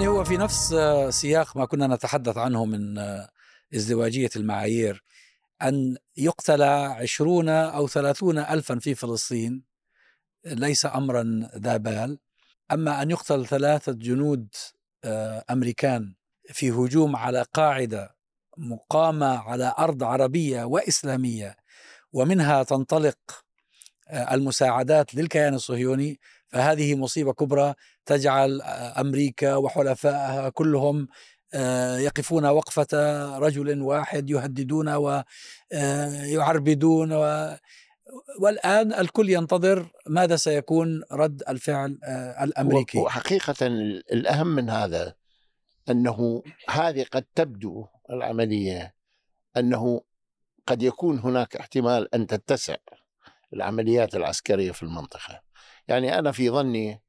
يعني هو في نفس سياق ما كنا نتحدث عنه من ازدواجية المعايير. أن يقتل عشرون أو ثلاثون ألفا في فلسطين ليس أمرا ذا بال. أما أن يقتل ثلاثة جنود أمريكان في هجوم على قاعدة مقامة على أرض عربية وإسلامية ومنها تنطلق المساعدات للكيان الصهيوني فهذه مصيبة كبرى تجعل أمريكا وحلفائها كلهم يقفون وقفة رجل واحد يهددون ويعربدون و والآن الكل ينتظر ماذا سيكون رد الفعل الأمريكي. وحقيقة الأهم من هذا أنه هذه قد تبدو العملية أنه قد يكون هناك احتمال أن تتسع العمليات العسكرية في المنطقة. يعني أنا في ظني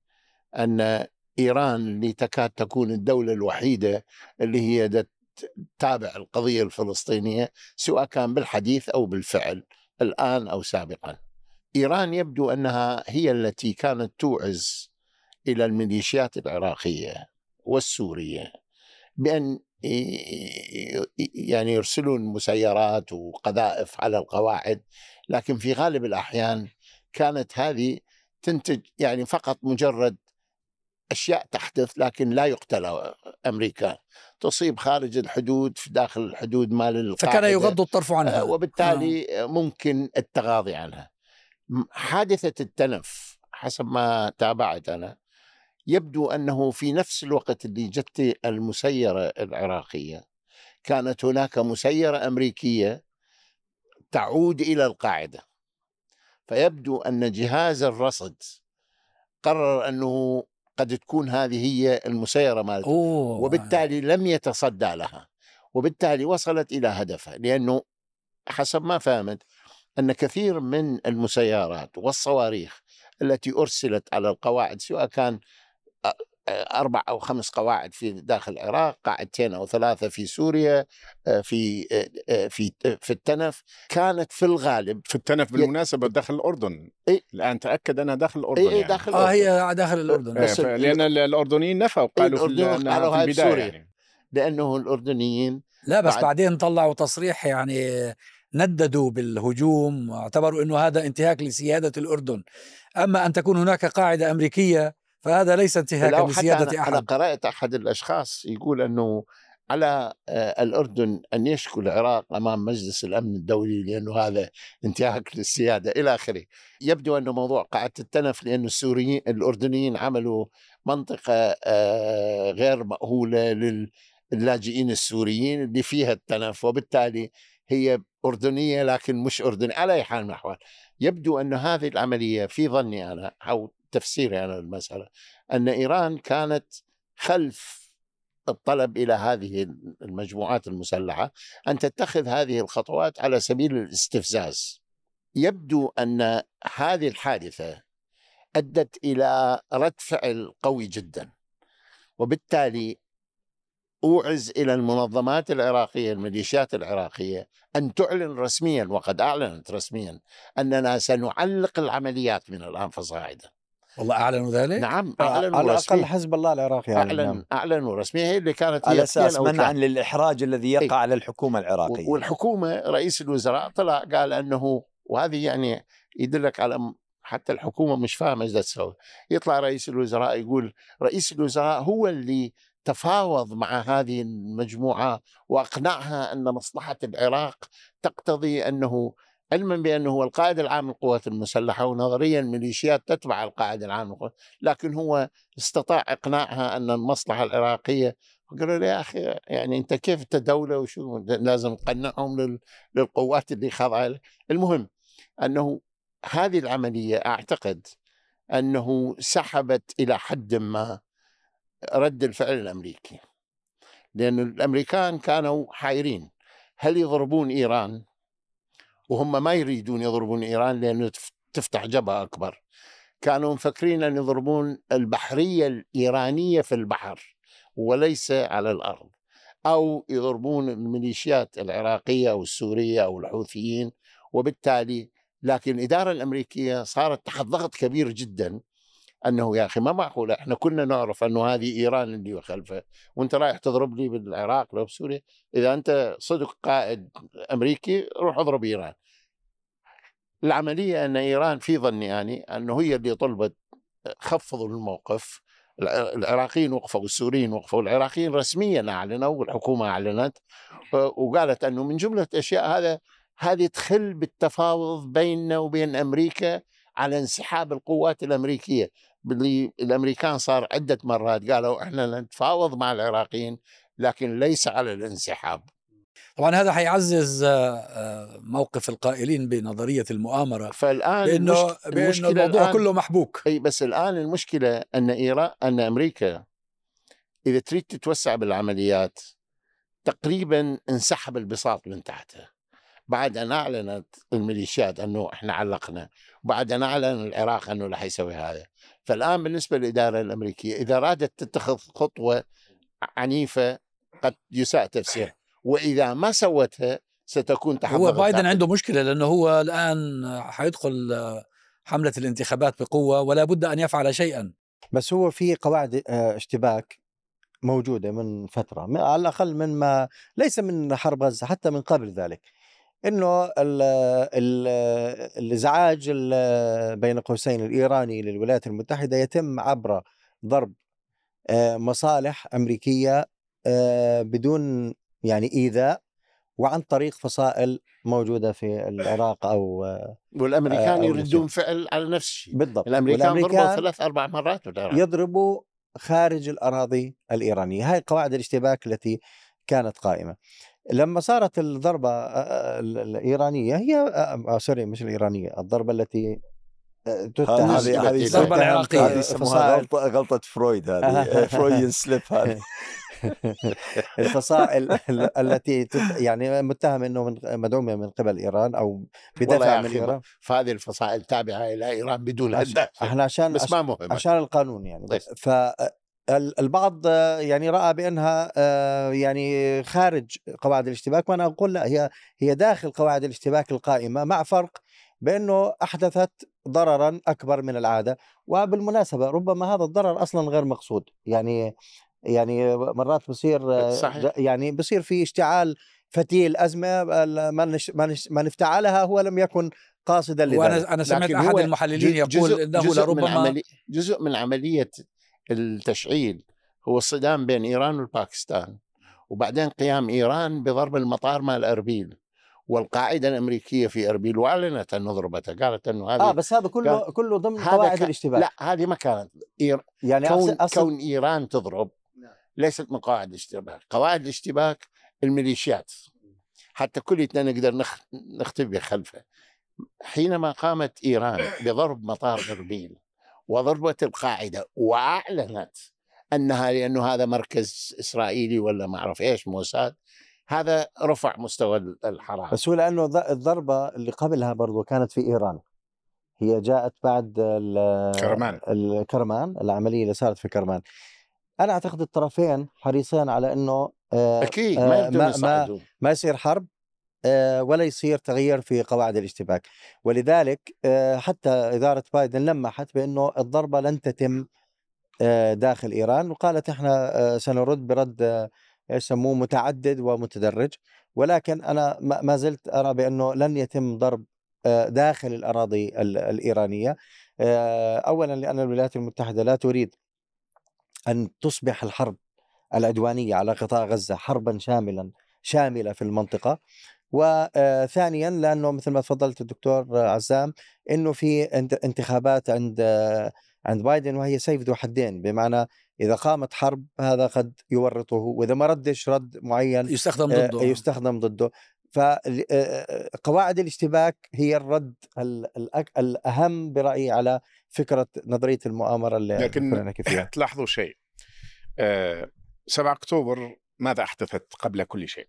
أن إيران اللي تكاد تكون الدولة الوحيدة اللي هي تتابع القضية الفلسطينية سواء كان بالحديث أو بالفعل الآن أو سابقا. إيران يبدو أنها هي التي كانت توعز إلى الميليشيات العراقية والسورية بأن يعني يرسلون مسيرات وقذائف على القواعد لكن في غالب الأحيان كانت هذه تنتج يعني فقط مجرد أشياء تحدث لكن لا يقتل أمريكا. تصيب خارج الحدود في داخل الحدود مال القاعدة فكان يغض الطرف عنها. وبالتالي آه. ممكن التغاضي عنها. حادثة التنف حسب ما تابعت أنا يبدو أنه في نفس الوقت اللي جت المسيرة العراقية كانت هناك مسيرة أمريكية تعود إلى القاعدة. فيبدو أن جهاز الرصد قرر أنه قد تكون هذه هي المسيرة مالته وبالتالي لم يتصدى لها. وبالتالي وصلت إلى هدفها. لأنه حسب ما فهمت أن كثير من المسيرات والصواريخ التي أرسلت على القواعد سواء كان أربع أو خمس قواعد في داخل العراق قاعدتين أو ثلاثة في سوريا آه، في آه، آه، في في التنف كانت في الغالب في التنف بالمناسبة داخل الأردن إيه؟ الآن تأكد أنها داخل الأردن إيه, إيه، داخل يعني. آه هي داخل الأردن بس لأن الأردنيين نفوا قالوا إيه في, قالوا في البداية يعني. لأنه الأردنيين لا بس بعد بعدين طلعوا تصريح يعني نددوا بالهجوم واعتبروا إنه هذا انتهاك لسيادة الأردن أما أن تكون هناك قاعدة أمريكية فهذا ليس انتهاكا لسيادة أحد أنا قرأت أحد الأشخاص يقول أنه على آه، الأردن أن يشكو العراق أمام مجلس الأمن الدولي لأنه هذا انتهاك للسيادة إلى آخره. يبدو أنه موضوع قاعدة التنف لأن السوريين الأردنيين عملوا منطقة آه، غير مأهولة للاجئين السوريين اللي فيها التنف وبالتالي هي أردنية لكن مش أردنية على أي حال من الأحوال. يبدو أن هذه العملية في ظني أنا أو تفسيري أنا المسألة أن إيران كانت خلف الطلب إلى هذه المجموعات المسلحة أن تتخذ هذه الخطوات على سبيل الاستفزاز. يبدو أن هذه الحادثة أدت إلى رد فعل قوي جدا وبالتالي أوعز إلى المنظمات العراقية الميليشيات العراقية أن تعلن رسميا وقد أعلنت رسميا أننا سنعلق العمليات من الآن فصاعدا. والله أعلنوا ذلك؟ نعم أعلنوا على الأقل حزب الله العراقي يعني اعلن نعم. أعلنوا رسميا هي اللي كانت على أساس منعا للإحراج الذي يقع على الحكومة العراقية. والحكومة رئيس الوزراء طلع قال أنه وهذه يعني يدلك على حتى الحكومة مش فاهمة إيش تسوي. يطلع رئيس الوزراء يقول رئيس الوزراء هو اللي تفاوض مع هذه المجموعة وأقنعها أن مصلحة العراق تقتضي أنه علما بأنه هو القائد العام للقوات المسلحة ونظريا الميليشيات تتبع القائد العام للقوات لكن هو استطاع إقناعها أن المصلحة العراقية قالوا له يا أخي يعني أنت كيف أنت دولة وشو لازم تقنعهم للقوات اللي خاضعة؟ المهم أنه هذه العملية أعتقد أنه سحبت إلى حد ما رد الفعل الأمريكي لأن الأمريكان كانوا حائرين. هل يضربون إيران؟ وهم ما يريدون يضربون إيران لأنه تفتح جبهة أكبر. كانوا مفكرين أن يضربون البحرية الإيرانية في البحر وليس على الأرض أو يضربون الميليشيات العراقية أو السورية أو الحوثيين وبالتالي لكن الإدارة الأمريكية صارت تحت ضغط كبير جدا أنه يا أخي ما معقوله إحنا كنا نعرف أنه هذه إيران اللي خلفه وأنت رايح تضرب لي بالعراق لو بسوريا إذا أنت صدق قائد أمريكي روح اضرب إيران. العملية أن إيران في ظني يعني أنه هي اللي طلبت خفضوا الموقف العراقيين وقفوا والسوريين وقفوا العراقيين رسميا أعلنوا والحكومة أعلنت وقالت أنه من جملة أشياء هذا هذه تخل بالتفاوض بيننا وبين أمريكا على انسحاب القوات الأمريكية. اللي الأمريكان صار عدة مرات قالوا إحنا نتفاوض مع العراقيين لكن ليس على الانسحاب. طبعا هذا حيعزز آه، آه، موقف القائلين بنظرية المؤامرة فالآن بأنه المشك- بأنه المشكلة الموضوع الآن- كله محبوك. إي بس الآن المشكلة أن ايران أن أمريكا إذا تريد تتوسع بالعمليات تقريبا انسحب البساط من تحتها. بعد أن أعلنت الميليشيات أنه إحنا علقنا وبعد أن أعلن العراق أنه راح يسوي هذا. فالآن بالنسبة للإدارة الأمريكية إذا ارادت تتخذ خطوة عنيفة قد يساء تفسيرها. وإذا ما سوتها ستكون تحت هو بايدن. عنده مشكلة لأنه هو الآن حيدخل حملة الانتخابات بقوة ولا بد أن يفعل شيئا. بس هو في قواعد آه، اشتباك موجودة من فترة م- على الأقل من ما ليس من حرب غزة حتى من قبل ذلك. إنه ال- ال- الإزعاج ال- بين قوسين الإيراني للولايات المتحدة يتم عبر ضرب آه، مصالح أمريكية آه، بدون يعني إيذاء وعن طريق فصائل موجودة في العراق أو آه، والأمريكان يردون فعل على نفس الشيء. بالضبط. الأمريكان ضربوا ثلاث أربع مرات بالعراق يضربوا خارج الأراضي الإيرانية. هاي قواعد الاشتباك التي كانت قائمة. لما صارت الضربة ال- الإيرانية هي سوري مش الإيرانية الضربة التي تتهم هذه- هذه الضربة العراقية. هذه يسموها غلطة غلطة فرويد هذه. Freudian slip هذه. الفصائل ال- التي يعني متهم إنه من مدعومة من قبل إيران أو والله بدفع يا من إيران. فهذه الفصائل تابعة إلى إيران بدون هدف أحنا عشان بس ما مهم. عشان القانون يعني طيب. بس فالبعض يعني رأى بأنها آه، يعني خارج قواعد الاشتباك وأنا أقول لا هي هي داخل قواعد الاشتباك القائمة مع فرق بأنه أحدثت ضررا أكبر من العادة. وبالمناسبة ربما هذا الضرر أصلا غير مقصود. يعني يعني مرات بصير آه، صحيح. يعني بصير في اشتعال فتيل أزمة ما نش- ما نش- من افتعلها هو لم يكن قاصدا لذلك. وأنا أنا سمعت أحد المحللين جزء- يقول انه جزء من لربما جزء من عملية التشعيل هو الصدام بين إيران والباكستان وبعدين قيام إيران بضرب المطار مال أربيل والقاعدة الأمريكية في أربيل وأعلنت انه ضربتها قالت أنه هذه آه بس هذا كله كله ضمن قواعد الاشتباك لا هذه ما كانت. إير... يعني كون أصل, أصل كون إيران تضرب ليست من قواعد الاشتباك، قواعد الاشتباك الميليشيات. حتى كلنا نقدر نخ... نختبئ خلفه. حينما قامت إيران بضرب مطار أربيل وضربت القاعدة وأعلنت أنها لأنه هذا مركز إسرائيلي ولا ما أعرف إيش موساد هذا رفع مستوى الحرارة. بس هو لأنه الضربة اللي قبلها برضو كانت في إيران. هي جاءت بعد كرمان. الكرمان العملية اللي صارت في كرمان. أنا أعتقد الطرفين حريصين على إنه آه، أكيد آه، ما ما- ما- ما يصير حرب. ولا يصير تغيير في قواعد الاشتباك. ولذلك آه، حتى إدارة بايدن لمحت بأنه الضربة لن تتم آه، داخل إيران وقالت إحنا آه، سنرد برد آه، يسموه متعدد ومتدرج. ولكن أنا ما زلت أرى بأنه لن يتم ضرب آه، داخل الأراضي ال- الإيرانية. آه، أولا لأن الولايات المتحدة لا تريد أن تصبح الحرب العدوانية على قطاع غزة حربا شاملا شاملة في المنطقة. وثانيا لأنه مثل ما تفضلت الدكتور عزام أنه في انت- انتخابات عند آه، عند بايدن وهي سيف ذو حدين بمعنى إذا قامت حرب هذا قد يورطه وإذا ما ردش رد معين يستخدم آه، ضده. يستخدم ضده. فقواعد الاشتباك هي الرد ال- الأك- الأهم برأيي على فكرة نظرية المؤامرة اللي لكن فيها. تلاحظوا شيء. آه، 7 أكتوبر ماذا أحدثت قبل كل شيء؟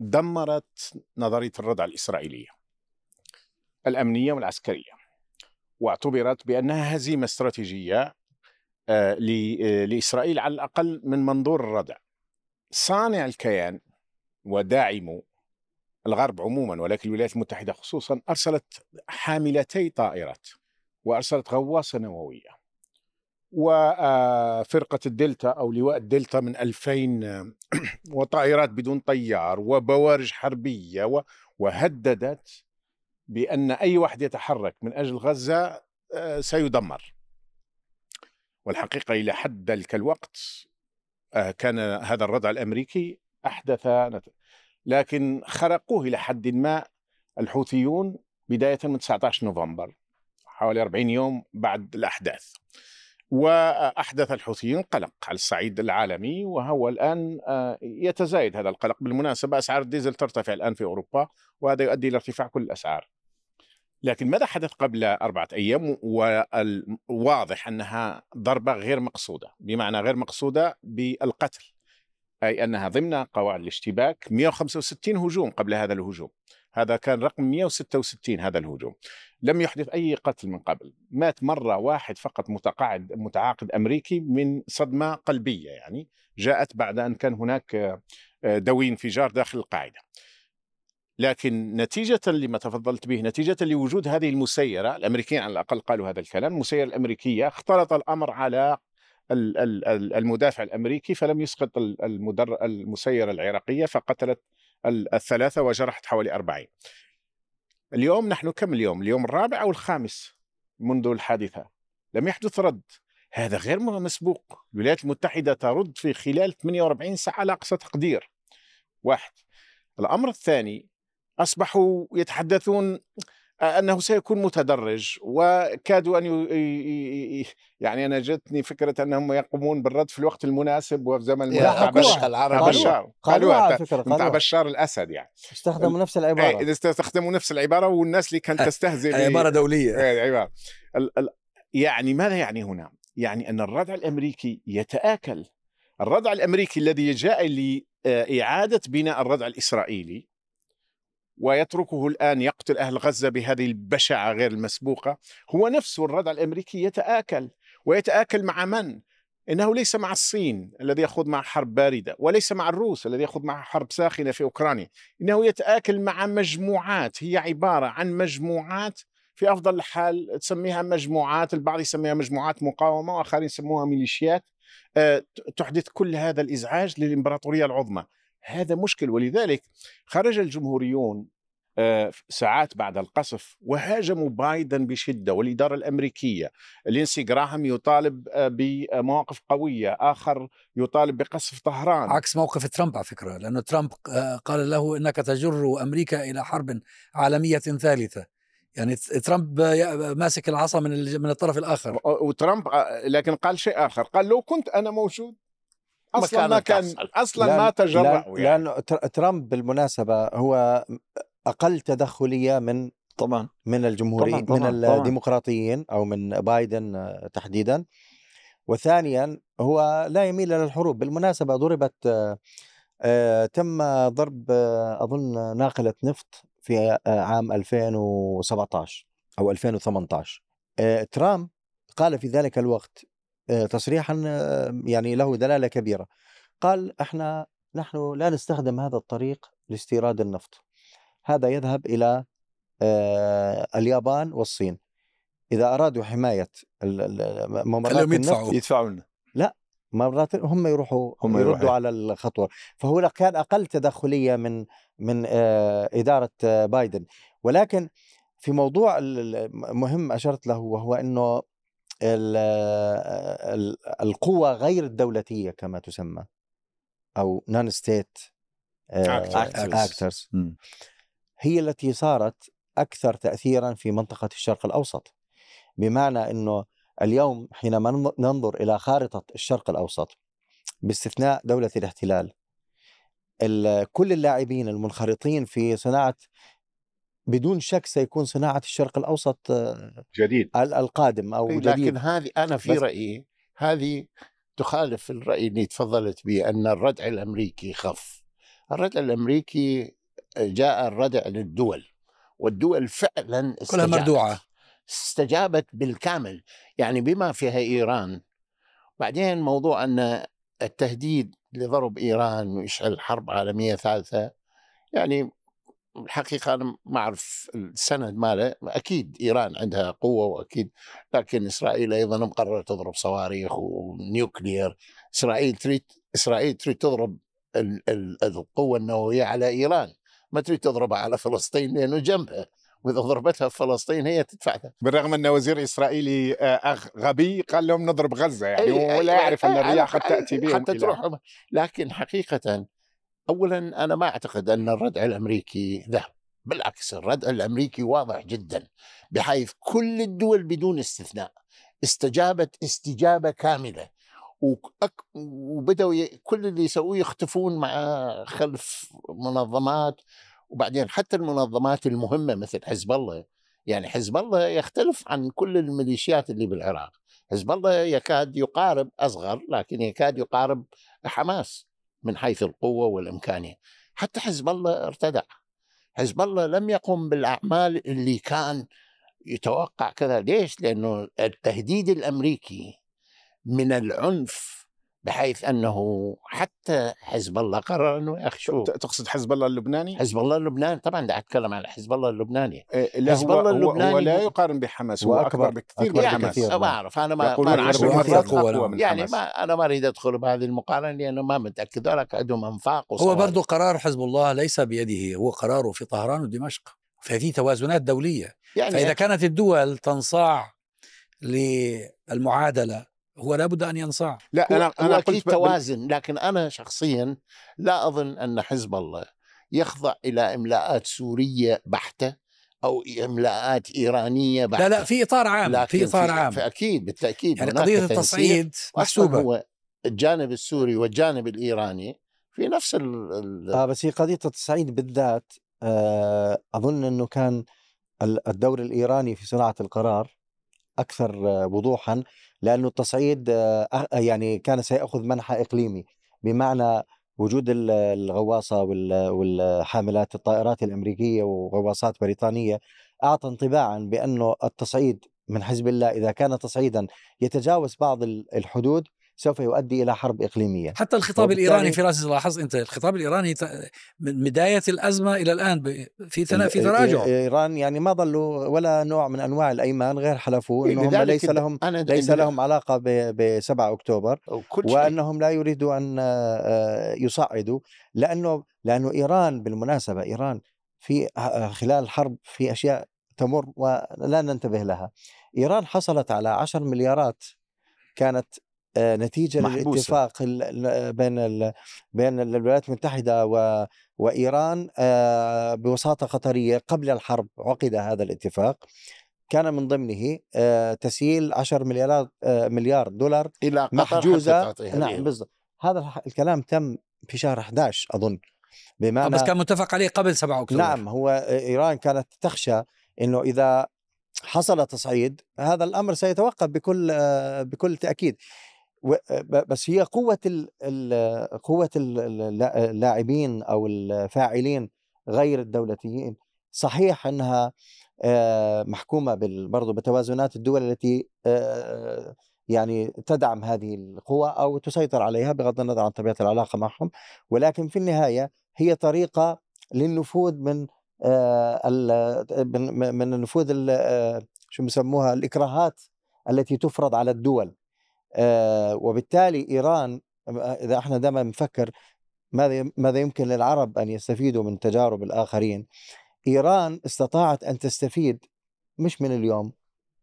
دمرت نظرية الردع الإسرائيلية الأمنية والعسكرية واعتبرت بأنها هزيمة استراتيجية آه، آه، لإسرائيل على الأقل من منظور الردع. صانع الكيان وداعمه الغرب عموما ولكن الولايات المتحدة خصوصا أرسلت حاملتي طائرات وأرسلت غواصة نووية وفرقة الدلتا أو لواء الدلتا من 2000 وطائرات بدون طيار وبوارج حربية وهددت بأن أي واحد يتحرك من أجل غزة آه، سيدمر. والحقيقة إلى حد ذلك الوقت آه، كان هذا الردع الأمريكي أحدث لكن خرقوه إلى حد ما الحوثيون بداية من 19 نوفمبر حوالي 40 يوم بعد الأحداث. وأحدث الحوثيون قلق على الصعيد العالمي وهو الآن آه، يتزايد هذا القلق. بالمناسبة أسعار الديزل ترتفع الآن في أوروبا وهذا يؤدي إلى ارتفاع كل الأسعار. لكن ماذا حدث قبل أربعة أيام؟ والواضح أنها ضربة غير مقصودة. بمعنى غير مقصودة بالقتل أي أنها ضمن قواعد الاشتباك 165 هجوم قبل هذا الهجوم. هذا كان رقم 166 هذا الهجوم. لم يحدث أي قتل من قبل. مات مرة واحد فقط متقاعد متعاقد أمريكي من صدمة قلبية يعني. جاءت بعد أن كان هناك آه، دوي انفجار داخل القاعدة. لكن نتيجة لما تفضلت به نتيجة لوجود هذه المسيرة الأمريكيين على الأقل قالوا هذا الكلام المسيرة الأمريكية اختلط الأمر على ال- ال- ال- المدافع الأمريكي فلم يسقط المسيرة العراقية فقتلت ال- الثلاثة وجرحت حوالي أربعين. اليوم نحن كم اليوم؟ اليوم الرابع أو الخامس منذ الحادثة. لم يحدث رد. هذا غير مسبوق. الولايات المتحدة ترد في خلال 48 ساعة على أقصى تقدير. واحد. الأمر الثاني أصبحوا يتحدثون أنه سيكون متدرج وكادوا أن ي... يعني أنا جتني فكرة أنهم يقومون بالرد في الوقت المناسب وفي زمن المناسب. بشار العربي بشار قالوها على فكرة بتاع بشار الأسد يعني. استخدموا نفس إيه، العبارة. استخدموا نفس العبارة والناس اللي كانت تستهزئ عبارة دولية. إيه، ال- يعني ماذا يعني هنا؟ يعني أن الردع الأمريكي يتآكل. الردع الأمريكي الذي جاء لإعادة بناء الردع الإسرائيلي ويتركه الآن يقتل أهل غزة بهذه البشعة غير المسبوقة. هو نفسه الردع الأمريكي يتآكل ويتآكل مع من؟ إنه ليس مع الصين الذي يخوض مع حرب باردة وليس مع الروس الذي يخوض مع حرب ساخنة في أوكرانيا. إنه يتآكل مع مجموعات هي عبارة عن مجموعات في أفضل الحال تسميها مجموعات البعض يسميها مجموعات مقاومة وآخرين يسموها ميليشيات. آه، تحدث كل هذا الإزعاج للإمبراطورية العظمى. هذا مشكل. ولذلك خرج الجمهوريون آه، ساعات بعد القصف وهاجموا بايدن بشدة والإدارة الأمريكية. لينسي جراهام يطالب آه، بمواقف قوية آخر يطالب بقصف طهران. عكس موقف ترامب على فكرة لأنه ترامب آه، قال له إنك تجر أمريكا إلى حرب عالمية ثالثة. يعني ترامب ماسك العصا من من الطرف الآخر. وترامب لكن قال شيء آخر. قال لو كنت أنا موجود أصلا ما كان تحصل. أصلا لأن- ما تجرأوا يعني. لأنه تر- ترامب بالمناسبة هو أقل تدخلية من طبعا. من الجمهوري طبعاً، طبعاً، من طبعاً. الديمقراطيين أو من بايدن آه، تحديدا. وثانيا هو لا يميل إلى الحروب. بالمناسبة ضربت آه، آه، تم ضرب أظن ناقلة نفط في عام 2017 أو 2018 آه، ترامب قال في ذلك الوقت تصريحا آه، يعني له دلالة كبيرة. قال إحنا نحن لا نستخدم هذا الطريق لاستيراد النفط. هذا يذهب إلى آه، اليابان والصين. إذا أرادوا حماية ممرات النفط يدفعوا. لنا. مرات هم يروحوا هم هم يروحوا. يردوا على الخطوة. فهو كان أقل تدخلية من من آه، إدارة آه، بايدن. ولكن في موضوع مهم أشرت له وهو إنه القوى غير الدولتيه كما تسمى أو نون ستيت. اكترز. هي التي صارت أكثر تاثيرا في منطقة الشرق الأوسط بمعنى إنه اليوم حينما نن- ننظر إلى خارطة الشرق الأوسط باستثناء دولة الاحتلال ال- كل اللاعبين المنخرطين في صناعة بدون شك سيكون صناعة الشرق الأوسط آه، جديد. ال- القادم أو إيه، جديد. لكن هذه أنا في رأيي هذه تخالف الرأي اللي تفضلت به أن الردع الأمريكي خف. الردع الأمريكي جاء الردع للدول والدول فعلا كلها استجابت. مردوعة. استجابت بالكامل. يعني بما فيها إيران بعدين موضوع أن التهديد لضرب إيران ويشعل حرب عالمية ثالثة يعني الحقيقة أنا ما أعرف السند ماله أكيد إيران عندها قوة وأكيد لكن إسرائيل أيضا مقررة تضرب صواريخ ونيوكليير. إسرائيل تريد إسرائيل تريد تضرب ال- ال- القوة النووية على إيران. ما تريد تضربها على فلسطين لأنه جنبها. وإذا ضربتها في فلسطين هي تدفعها بالرغم أن وزير إسرائيلي آه، أخ- غبي قال لهم نضرب غزة يعني أي- ولا يعرف ان الرياح قد تأتي بهم حتى تروح لكن حقيقة أولا أنا ما أعتقد أن الردع الأمريكي ذهب بالعكس الردع الأمريكي واضح جدا بحيث كل الدول بدون استثناء استجابت استجابة كاملة وأك- وبدأوا ي- كل اللي يسووه يختفون مع خلف منظمات وبعدين حتى المنظمات المهمة مثل حزب الله يعني حزب الله يختلف عن كل الميليشيات اللي بالعراق حزب الله يكاد يقارب أصغر لكن يكاد يقارب حماس. من حيث القوة والإمكانية. حتى حزب الله ارتدع. حزب الله لم يقم بالأعمال اللي كان يتوقع كذا. ليش؟ لأنه التهديد الأمريكي من العنف بحيث أنه حتى حزب الله قرر أنه يا أخي شو تقصد حزب الله اللبناني؟ حزب الله اللبناني طبعا دا أتكلم عن حزب الله اللبناني. إيه، لا حزب هو, الله هو, هو اللبناني لا هو- يقارن بحماس هو هو أكبر بكثير من حماس. أعرف أنا ما يقولون ما عشر أعرف مرات مرات أقوى اقوى نعم. من يعني حماس. ما أنا ما أريد أدخل بهذه المقارنة لأنه ما متأكد ولك عندهم أنفاق هو وصواريخ. برضو قرار حزب الله ليس بيده هو قراره في طهران ودمشق. ففي توازنات دولية. يعني فإذا كانت الدول تنصاع للمعادلة هو لابد أن ينصاع. لا أنا هو أنا أكيد قلت توازن لكن أنا شخصيا لا أظن أن حزب الله يخضع إلى إملاءات سورية بحتة أو إملاءات إيرانية بحتة لا لا في إطار عام لكن في إطار عام. فأكيد بالتأكيد يعني تنسيق. التصعيد أصلاً محسوبة هو الجانب السوري والجانب الإيراني في نفس ال آه بس هي قضية التصعيد بالذات آه أظن إنه كان ال- الدور الإيراني في صناعة القرار أكثر آه، وضوحا. لأنه التصعيد آه أغ- يعني كان سيأخذ منحى إقليمي بمعنى وجود ال- الغواصة وال- والحاملات الطائرات الأمريكية وغواصات بريطانية أعطى انطباعا بأنه التصعيد من حزب الله إذا كان تصعيدا يتجاوز بعض ال- الحدود سوف يؤدي إلى حرب إقليمية. حتى الخطاب وبالتالي- الإيراني في راسي لاحظت أنت الخطاب الإيراني ت- من بداية الأزمة إلى الآن ب- في تنا في تراجع. إيران يعني ما ظلوا ولا نوع من أنواع الأيمان غير حلفوا إنهم لذلك ليس لهم أنا ليس لهم علاقة ب 7 أكتوبر. وأنهم لا يريدوا أن آه، يصعدوا لأنه لأنه إيران بالمناسبة إيران في آه، خلال الحرب في أشياء تمر ولا ننتبه لها. إيران حصلت على 10 مليارات كانت آه، نتيجة محبوسة. للاتفاق ال- بين بين الولايات المتحدة و وإيران آه، بوساطة قطرية قبل الحرب عقد هذا الاتفاق. كان من ضمنه آه، تسييل 10 مليارات آه، مليار دولار إلى قطر محجوزة. نعم. بالضبط. هذا الكلام تم في شهر 11 أظن. آه، بمعنى بس كان متفق عليه قبل 7 أكتوبر. نعم هو إيران كانت تخشى إنه إذا حصل تصعيد هذا الأمر سيتوقف بكل آه، بكل تأكيد. بس هي قوة ال ال- اللاعبين أو الفاعلين غير الدولتيين. صحيح أنها آه، محكومة بال- برضو بتوازنات الدول التي آه، يعني تدعم هذه القوى أو تسيطر عليها بغض النظر عن طبيعة العلاقة معهم. ولكن في النهاية هي طريقة للنفوذ من آه، من النفوذ ال- آه، شو بسموها الإكراهات التي تفرض على الدول. آه، وبالتالي إيران إذا إحنا دائما نفكر ماذا ماذا يمكن للعرب أن يستفيدوا من تجارب الآخرين إيران استطاعت أن تستفيد مش من اليوم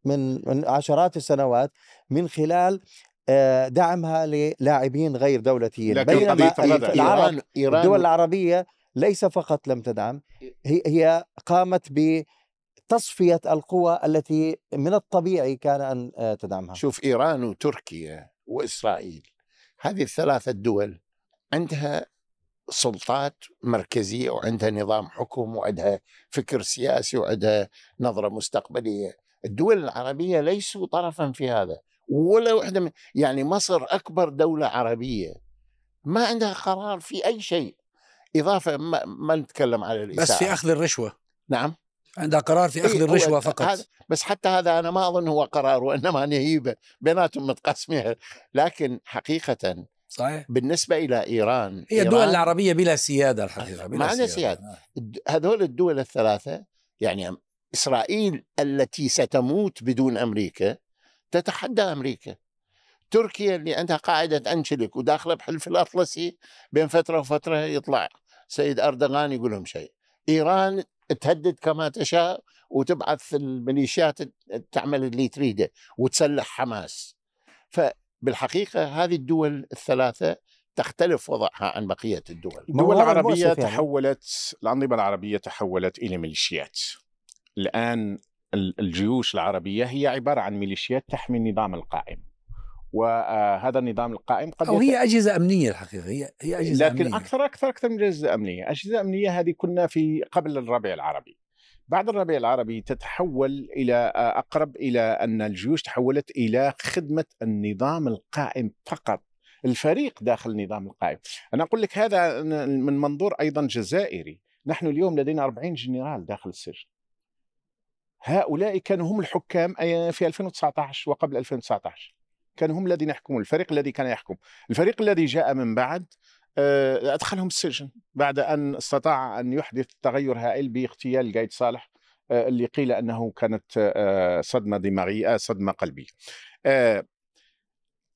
من من عشرات السنوات من خلال آه، دعمها للاعبين غير دولتيين بينما. العرب إيران إيران الدول العربية ليس فقط لم تدعم هي هي قامت بتصفية القوى التي من الطبيعي كان أن آه، تدعمها. شوف إيران وتركيا وإسرائيل هذه الثلاثة الدول عندها سلطات مركزية وعندها نظام حكم وعندها فكر سياسي وعندها نظرة مستقبلية. الدول العربية ليسوا طرفا في هذا ولا واحدة من يعني مصر أكبر دولة عربية ما عندها قرار في أي شيء. إضافة ما, ما نتكلم على الإساءة بس في أخذ الرشوة. نعم. عندها قرار في أخذ إيه، هذا- فقط. بس حتى هذا أنا ما أظن هو قرار وإنما نهيبه بيناتهم متقاسمين. لكن حقيقة صحيح. بالنسبة إلى إيران هي الدول العربية بلا سيادة الحقيقة بلا ما عندها سيادة. آه. هذول الدول الثلاثة يعني إسرائيل التي ستموت بدون أمريكا تتحدى أمريكا. تركيا اللي عندها قاعدة أنشلك وداخلة بحلف الأطلسي بين فترة وفترة يطلع سيد أردوغان يقول لهم شيء. إيران تهدد كما تشاء وتبعث الميليشيات تعمل اللي تريده وتسلح حماس. فبالحقيقة هذه الدول الثلاثة تختلف وضعها عن بقية الدول. الدول العربية يعني. تحولت الأنظمة العربية تحولت إلى ميليشيات. الآن ال- الجيوش العربية هي عبارة عن ميليشيات تحمي النظام القائم. وهذا النظام القائم قد يت- هي أجهزة أمنية الحقيقة هي هي أجهزة لكن أمنية. أكثر أكثر أكثر من أجهزة أمنية، أجهزة أمنية هذه كنا في قبل الربيع العربي. بعد الربيع العربي تتحول إلى أقرب إلى أن الجيوش تحولت إلى خدمة النظام القائم فقط. الفريق داخل النظام القائم. أنا أقول لك هذا من منظور أيضا جزائري. نحن اليوم لدينا 40 جنرال داخل السجن. هؤلاء كانوا هم الحكام أي- في 2019 وقبل 2019 كانوا هم الذين يحكمون الفريق الذي كان يحكم. الفريق الذي جاء من بعد آه، أدخلهم السجن بعد أن استطاع أن يحدث تغير هائل باغتيال قايد صالح آه، اللي قيل أنه كانت آه، صدمة دماغية صدمة قلبية.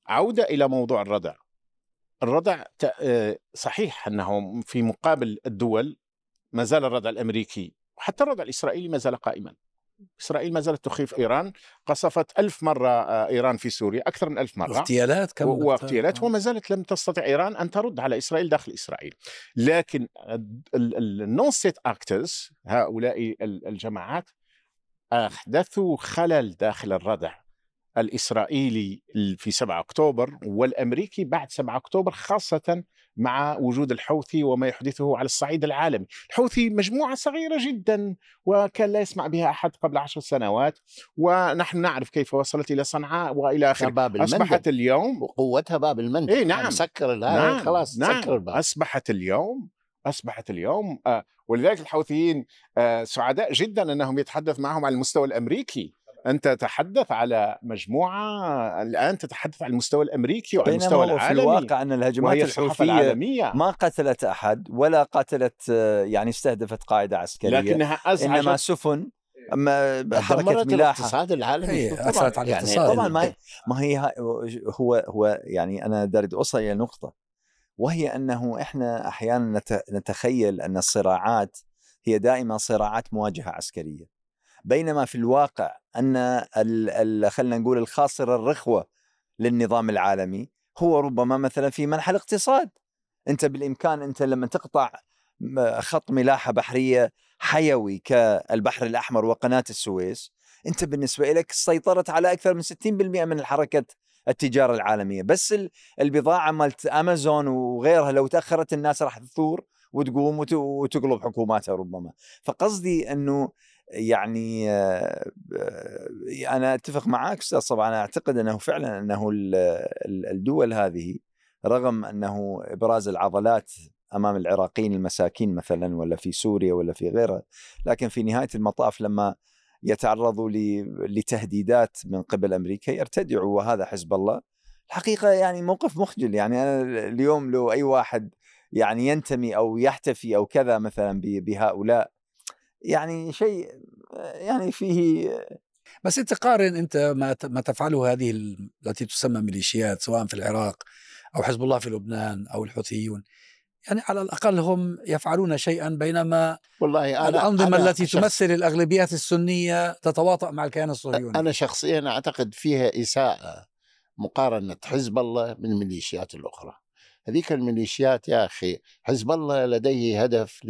عودة إلى موضوع الردع. الردع صحيح أنه في مقابل الدول ما زال الردع الأمريكي وحتى الردع الإسرائيلي ما زال قائما. إسرائيل ما زالت تخيف إيران قصفت ألف مرة آه، إيران في سوريا أكثر من ألف مرة. اغتيالات كم واغتيالات. وما زالت لم تستطع إيران أن ترد على إسرائيل داخل إسرائيل. لكن ال non-state actors هؤلاء ال- الجماعات أحدثوا خلل داخل الردع. الإسرائيلي في 7 أكتوبر والأمريكي بعد 7 أكتوبر خاصة مع وجود الحوثي وما يحدثه على الصعيد العالمي. الحوثي مجموعة صغيرة جدا وكان لا يسمع بها أحد قبل عشر سنوات ونحن نعرف كيف وصلت إلى صنعاء وإلى آخره. باب المندب. أصبحت اليوم وقوتها باب المندب. إيه، نعم. الهاي نعم خلاص نعم. سكر الباب. أصبحت اليوم أصبحت اليوم آه ولذلك الحوثيين آه سعداء جدا أنهم يتحدث معهم على المستوى الأمريكي. أنت تتحدث على مجموعة الآن تتحدث على المستوى الأمريكي وعلى المستوى هو في العالمي. الواقع أن الهجمات الحوثية ما قتلت أحد ولا قتلت يعني استهدفت قاعدة عسكرية. لكنها إنما ازعجت سفن أما حركه ملاحة. الاقتصاد العالمي. طبعاً. أثرت على يعني الاقتصاد. طبعا ما هي ما هي هو هو يعني أنا دارد أوصل إلى نقطة. وهي أنه إحنا أحيانا نت- نتخيل أن الصراعات هي دائما صراعات مواجهة عسكرية. بينما في الواقع ال- خلينا نقول الخاصره الرخوة للنظام العالمي هو ربما مثلا في منح الاقتصاد أنت بالإمكان أنت لما تقطع خط ملاحة بحرية حيوي كالبحر الأحمر وقناة السويس أنت بالنسبة لك سيطرت على أكثر من 60% من الحركه التجارة العالمية. بس ال- البضاعة مالت أمازون وغيرها لو تأخرت الناس راح تثور وتقوم وت- وتقلب حكوماتها ربما. فقصدي أنه يعني آه، آه، أنا أتفق معك أستاذ طبعا أنا أعتقد أنه فعلا أنه ال- ال- الدول هذه رغم أنه إبراز العضلات أمام العراقيين المساكين مثلا ولا في سوريا ولا في غيرها لكن في نهاية المطاف لما يتعرضوا لتهديدات من قبل أمريكا يرتدعوا وهذا حزب الله. الحقيقة يعني موقف مخجل. يعني أنا اليوم لو أي واحد يعني ينتمي أو يحتفي أو كذا مثلا بهؤلاء يعني شيء يعني فيه بس أنت قارن أنت ما ما تفعله هذه ال- التي تسمى ميليشيات سواء في العراق أو حزب الله في لبنان أو الحوثيون. يعني على الأقل هم يفعلون شيئا بينما والله أنا الأنظمة أنا التي شخص- تمثل الأغلبيات السنية تتواطأ مع الكيان الصهيوني. أنا شخصيا أعتقد فيها إساءة مقارنة حزب الله بالميليشيات الأخرى. هذيك الميليشيات يا أخي حزب الله لديه هدف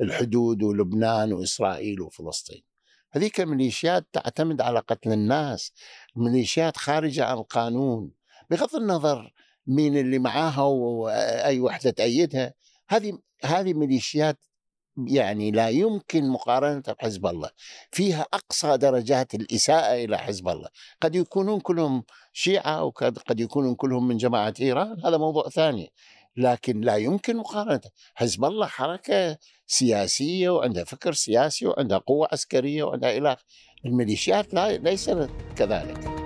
للحدود ولبنان وإسرائيل وفلسطين. هذيك ميليشيات تعتمد على قتل الناس ميليشيات خارجة عن القانون بغض النظر مين اللي معاها واي وحدة تأيدها. هذه هذه ميليشيات يعني لا يمكن مقارنتها بحزب الله. فيها أقصى درجات الإساءة إلى حزب الله. قد يكونون كلهم شيعة وقد قد يكونون كلهم من جماعة إيران هذا موضوع ثاني. لكن لا يمكن مقارنته حزب الله حركة سياسية وعندها فكر سياسي وعندها قوة عسكرية وعندها آخره. الميليشيات لا ليست كذلك.